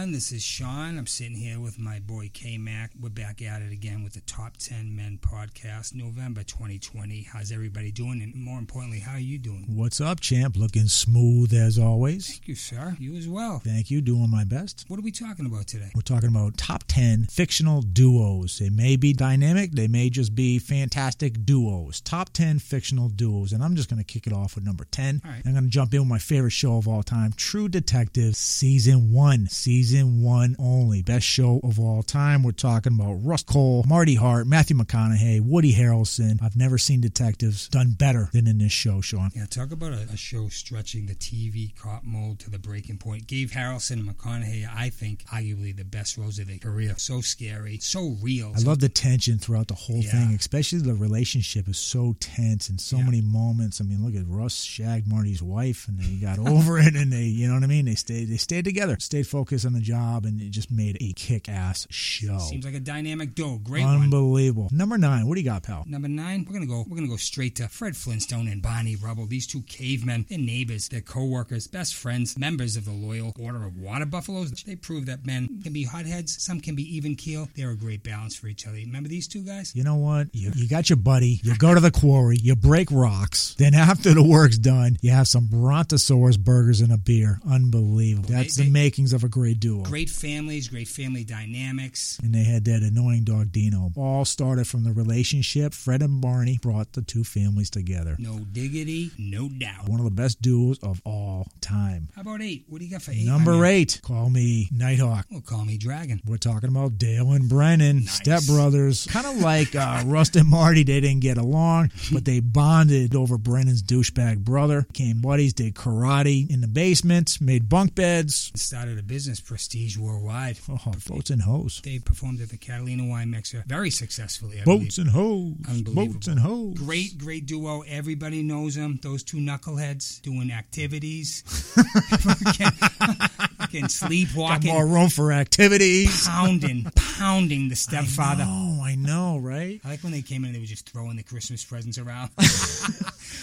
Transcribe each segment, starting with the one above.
everyone? This is Sean. I'm sitting here with my boy K Mac. We're back at it again with the Top 10 Men podcast, November 2020. How's everybody doing? And more importantly, how are you doing? What's up, champ? Looking smooth as always. Thank you, sir. You as well. Thank you. Doing my best. What are we talking about today? We're talking about top 10 fictional duos. They may be dynamic, they may just be fantastic duos. Top 10 fictional duos. And I'm just going to kick it off with number 10. All right. I'm going to jump in with my favorite show of all time, True Detective Season 1. Season 1 only. Best show of all time. We're talking about Rust Cohle, Marty Hart, Matthew McConaughey, Woody Harrelson. I've never seen detectives done better than in this show, Sean. Yeah, talk about a, a show stretching the TV cop mold to the breaking point. Gave Harrelson and McConaughey, I think, arguably the best roles of their career. So scary, so real. I love the tension throughout the whole Yeah. thing, especially the relationship is so tense and so Yeah. many moments. I mean, look at Russ shagged Marty's wife, and they got over it, and they, you know what I mean. They stayed, they stayed together, stayed focused on the job, and it just made a kick-ass show. Seems like a dynamic duo. Great one. Unbelievable. Number nine, what do you got, pal? Number nine, we're gonna go. We're gonna go straight to Fred Flintstone and Barney Rubble. These two cavemen, they're neighbors, they're co-workers, best friends, members of the loyal Order of Water Buffaloes. They prove that men can be hotheads, some can be even keel. They're a great balance for each other. Remember these two guys? You know what? You, you got your buddy. You go to the quarry. You break rocks. Then after the work's done, you have some Brontosaurus burgers and a beer. Unbelievable. That's They- the makings of a great duo. Great families, great family dynamics. and they had that annoying dog Dino. All started from the relationship. Fred and Barney brought the two families together. No diggity, no doubt. One of the best duos of all time. How about eight? What do you got for eight? Number eight, call me Nighthawk. Well, call me Dragon. We're talking about Dale and Brennan, Nice. stepbrothers. Kind of like uh, Rust and Marty. They didn't get along, but they bonded over Brennan's douchebag brother. Became buddies, did karate in the basement, made bunk beds. Started a business, Prestige Worldwide. Oh, boats and hoes. They performed at the Catalina Wine Mixer very successfully. I Boats believe. and hoes. Unbelievable. Boats and hoes. Great, great duo. Everybody knows them. Those two knuckleheads doing activities. fucking, fucking Got sleepwalking. more room for activities. Pounding, pounding the stepfather. Oh, I know, right? I like when they came in and they were just throwing the Christmas presents around.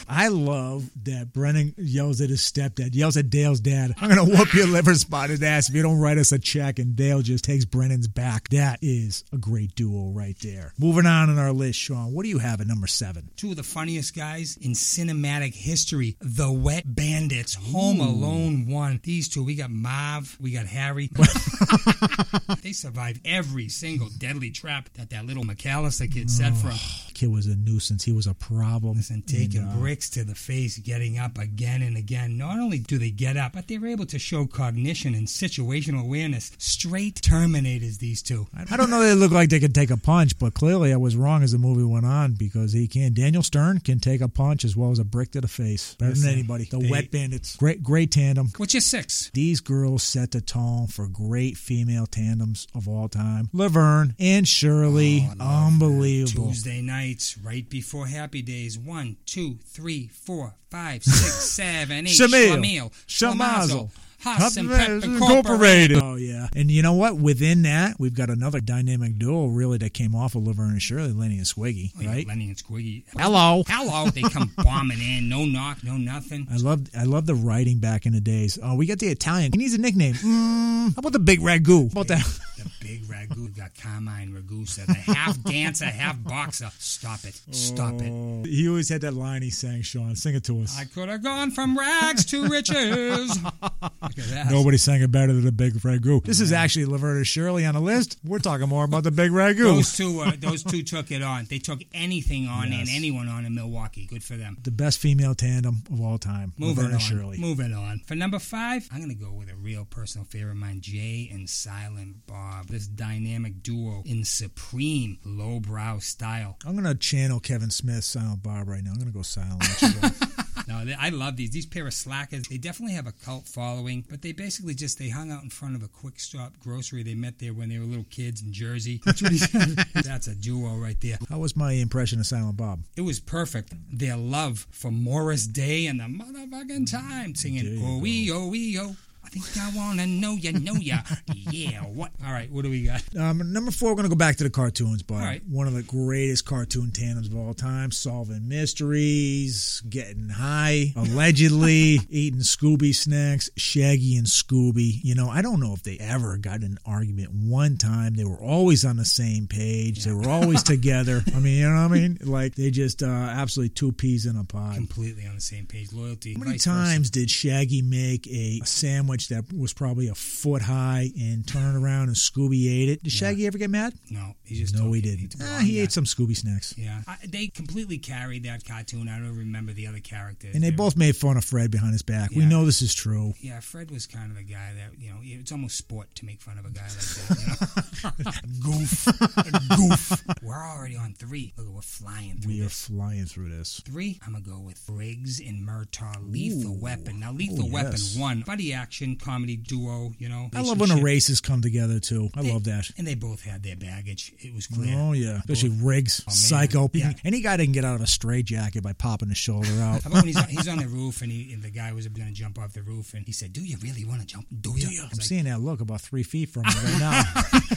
I love that Brennan yells at his stepdad, yells at Dale's dad, I'm going to whoop your liver spotted ass if you don't write us a check. And Dale just takes Brennan's back. That is a great duo right there. Moving on in our list, Sean, what do you have at number seven? Two of the funniest guys in cinematic history, the Wet Bandits, Home Alone 1. These two, we got Marv, we got Harry. they survived every single deadly trap that that little McCallister kid set for 'em. Kid was a nuisance. He was a problem. taking And, uh, bricks to the face, getting up again and again. Not only do they get up, but they're able to show cognition and situational awareness. Straight Terminators, these two. I don't know they look like they could take a punch, but clearly I was wrong as the movie went on because he can. Daniel Stern can take a punch as well as a brick to the face. Better than anybody. The they- Wet Bandits. Great, great tandem. What's your six? These girls set the tone for great female tandems of all time. Laverne and Shirley. Oh, Unbelievable. Tuesday nights, right before Happy Days. One, two, three, four, five, six, seven, eight. Shamil, Schlemiel, Shamazel, Hasenpfeffer Incorporated. Oh, yeah. And you know what? Within that, we've got another dynamic duo, really, that came off of Laverne and Shirley, Lenny and Squiggy, Oh, yeah, right? Lenny and Squiggy. Hello. Hello. They come bombing in. No knock, no nothing. I love I love the writing back in the days. Oh, we got the Italian. He needs a nickname. Mm, how about the Big Ragu? How about that? The big ragu We got Carmine Ragusa, the half dancer, half boxer. Stop it. Stop it. He always had that line he sang, Sean. Sing it to us. I could have gone from rags to riches. Nobody sang it better than the Big Ragu. This is actually Laverne and Shirley on the list. We're talking more about the Big Ragu. Those two, uh, those two took it on. They took anything on and anyone on in Milwaukee. Good for them. the best female tandem of all time. Moving Laverne on. Shirley. Moving on. For number five, I'm going to go with a real personal favorite of mine, Jay and Silent Bob. This dynamic duo in supreme lowbrow style. I'm gonna channel Kevin Smith, Silent Bob, right now. I'm gonna go silent. No, they, I love these. These pair of slackers, they definitely have a cult following, but they basically just they hung out in front of a quick stop grocery they met there when they were little kids in Jersey. That's, what he said. That's a duo right there. How was my impression of Silent Bob? It was perfect. Their love for Morris Day and the motherfucking time singing oh wee oh wee oh. I think I wanna know ya, know ya. yeah, what? All right, what do we got? Um, number four, we're going to go back to the cartoons, but right. one of the greatest cartoon tandems of all time, solving mysteries, getting high, allegedly eating Scooby snacks, Shaggy and Scooby. You know, I don't know if they ever got an argument one time. They were always on the same page. They were always together. I mean, you know what I mean? Like they just uh, absolutely two peas in a pod. Completely on the same page. Loyalty. How many times did Shaggy make a sandwich that was probably a foot high and turn it around and Scooby ate it? Did Shaggy ever get mad? No, he just No, he didn't. Ah, he that. ate some Scooby snacks. Yeah, I, they completely carried that cartoon. I don't remember the other characters. And they were- both made fun of Fred behind his back. We know this is true. Yeah, Fred was kind of the guy that you know. It's almost sport to make fun of a guy like that. You know? goof, goof. We're already on three. Look, we're flying through We are this. flying through this. Three. I'm gonna go with Riggs and Murtaugh. Lethal Ooh. Weapon. Now, Lethal Oh, Weapon yes. one buddy action comedy duo. You know, I love when the races come together too. I They- love that. And they both had their baggage. It was clear. Oh yeah, especially Riggs, Oh, psycho. Yeah. Any guy that can get out of a straitjacket by popping his shoulder out. How about when he's on, he's on the roof and, he, and the guy was going to jump off the roof and he said, "Do you really want to jump? Do you?" I'm like- seeing that look about three feet from me right now.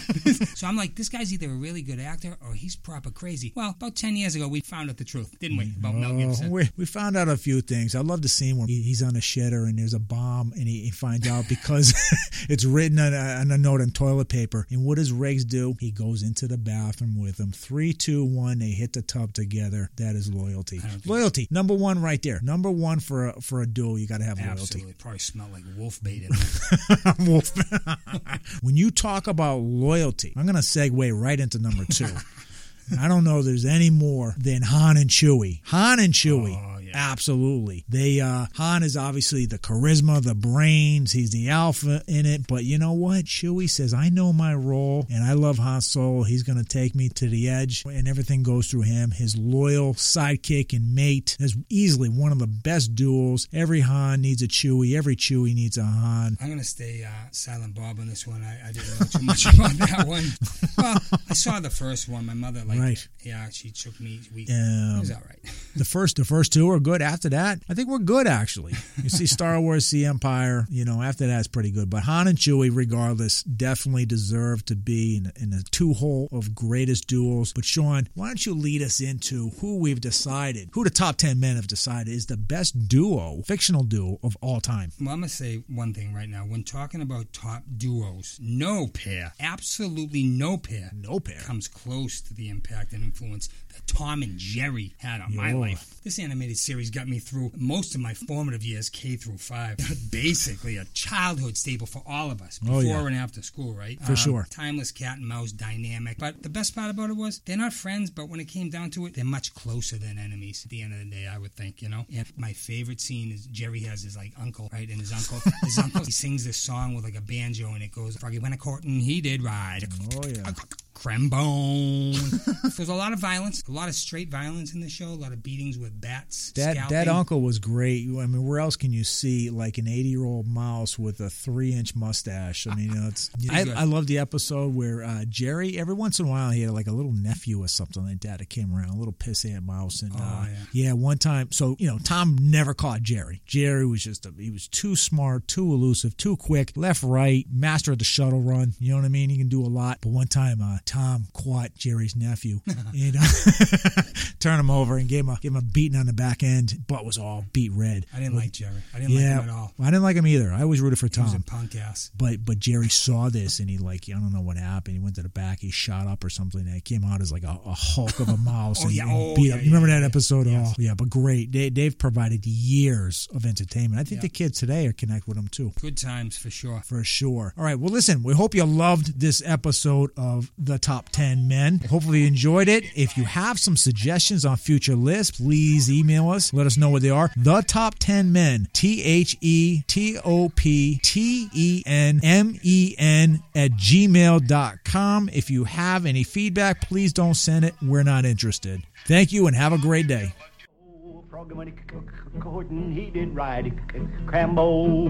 So I'm like, this guy's either a really good actor or he's proper crazy. Well, about 10 years ago, we found out the truth, didn't we? About Mel Oh, Gibson. we, we found out a few things. I love the scene where he, he's on a shitter and there's a bomb, and he, he finds out because it's written on a, on a note on toilet paper. And what does Riggs do? He goes into the bathroom with him. Three, two, one. They hit the tub together. That is loyalty. Loyalty, number one, right there. Number one for a, for a duel, You got to have loyalty. Absolutely. Probably smell like wolf bait. Wolf. when you talk about loyalty, I'm going to segue right into number two. I don't know there's any more than Han and Chewie. Han and Chewie. Oh, yeah. Absolutely. They uh Han is obviously the charisma, the brains, he's the alpha in it, but you know what? Chewie says, "I know my role and I love Han Solo. He's going to take me to the edge and everything goes through him. His loyal sidekick and mate is easily one of the best duels. Every Han needs a Chewie, every Chewie needs a Han. I'm going to stay uh, silent Bob on this one. I, I didn't know too much about that one. Well, I saw the first one. My mother, like, Right. yeah, she took me. We, Um, it was all right. the first the first two are good. After that, I think we're good actually. You see Star Wars, see Empire. You know, after that, it's pretty good. But Han and Chewie, regardless, definitely deserve to be in, in a two hole of greatest duels. But Sean, why don't you lead us into who we've decided, who the top ten men have decided is the best duo, fictional duo of all time? Well, I'm going to say one thing right now. When talking about top duos, no pair, absolutely no pair, No pair. comes close to the impact and influence that Tom and Jerry had on my life. This animated series got me through most of my formative years, K through five. Basically, a childhood staple for all of us, before Oh, yeah. and after school, right? Um, For sure. Timeless cat and mouse dynamic. But the best part about it was they're not friends, but when it came down to it, they're much closer than enemies. At the end of the day, I would think, you know. And my favorite scene is Jerry has his like uncle, right? And his uncle, his uncle, he sings this song with like a banjo, and it goes, "Froggy went a courting, he did ride." Oh yeah. Crembone. There's a lot of violence, a lot of straight violence in the show, a lot of beatings with bats. That scalping. that uncle was great. I mean, where else can you see like an eighty year old mouse with a three inch mustache? I mean, you know, it's. I. I love the episode where uh, Jerry every once in a while he had like a little nephew or something like that that came around, a little pissant mouse, and Oh, uh, yeah. one time. So you know, Tom never caught Jerry. Jerry was just a, he was too smart, too elusive, too quick, left right, master of the shuttle run. You know what I mean? He can do a lot. But one time, uh, Tom caught Jerry's nephew and uh, turned him over and gave him a gave him a beating on the back end. Butt was all beat red. I didn't like Jerry. I didn't yeah, like him at all. I didn't like him either. I always rooted for He was a Tom. punk ass. But but Jerry saw this and he like I don't know what happened. He went to the back. He shot up or something. And it came out as like a, a hulk of a mouse. Oh, and, yeah. and Oh, yeah, up. You remember yeah, that episode? Yes. Oh yeah, but great. They they've provided years of entertainment. I think the kids today are connect with them too. Good times for sure. For sure. All right. Well, listen, we hope you loved this episode of the top 10 men. Hopefully, you enjoyed it. If you have some suggestions on future lists, please email us. Let us know what they are. The top 10 men, T H E T O P T E N M E N at gmail.com. If you have any feedback, please don't send it. We're not interested. Thank you and have a great day. Froggy courting, he did ride crambo.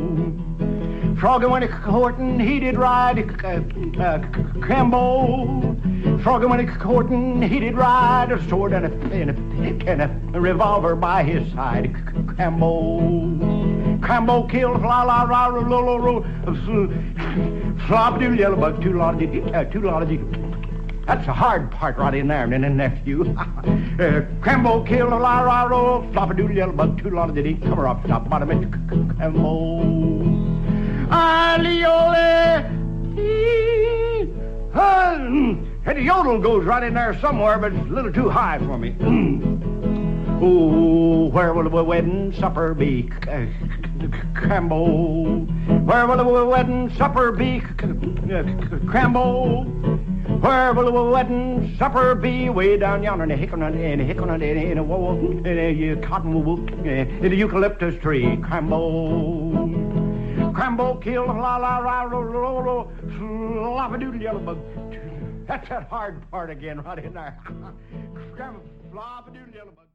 Froggy a courting, he did ride a uh, crambo. Froggy a courting, he did ride a sword and a, and a and a revolver by his side. Crambo. Crambo killed la la ra ro lo lo ro flop doodle yellow bug two that's the hard part right in there, and nephew. uh, Crambo killed a la ra ro flop a doodle yellow bug two lot diddy come up top bottom it Crambo Aliole and the yodel goes right in there somewhere, but it's a little too high for me. Oh, where will the wedding supper be? Crambo. Where will the wedding supper be? Crambo. Where will the wedding supper be? Way down yonder in the hickory in the hickory in a wall in a cotton wool in the eucalyptus tree. Crambo. Crambo killed la la la ro ro ro flop a doodle yellow bug. That's that hard part again right in there. Crambo flop a doodle yellow bug.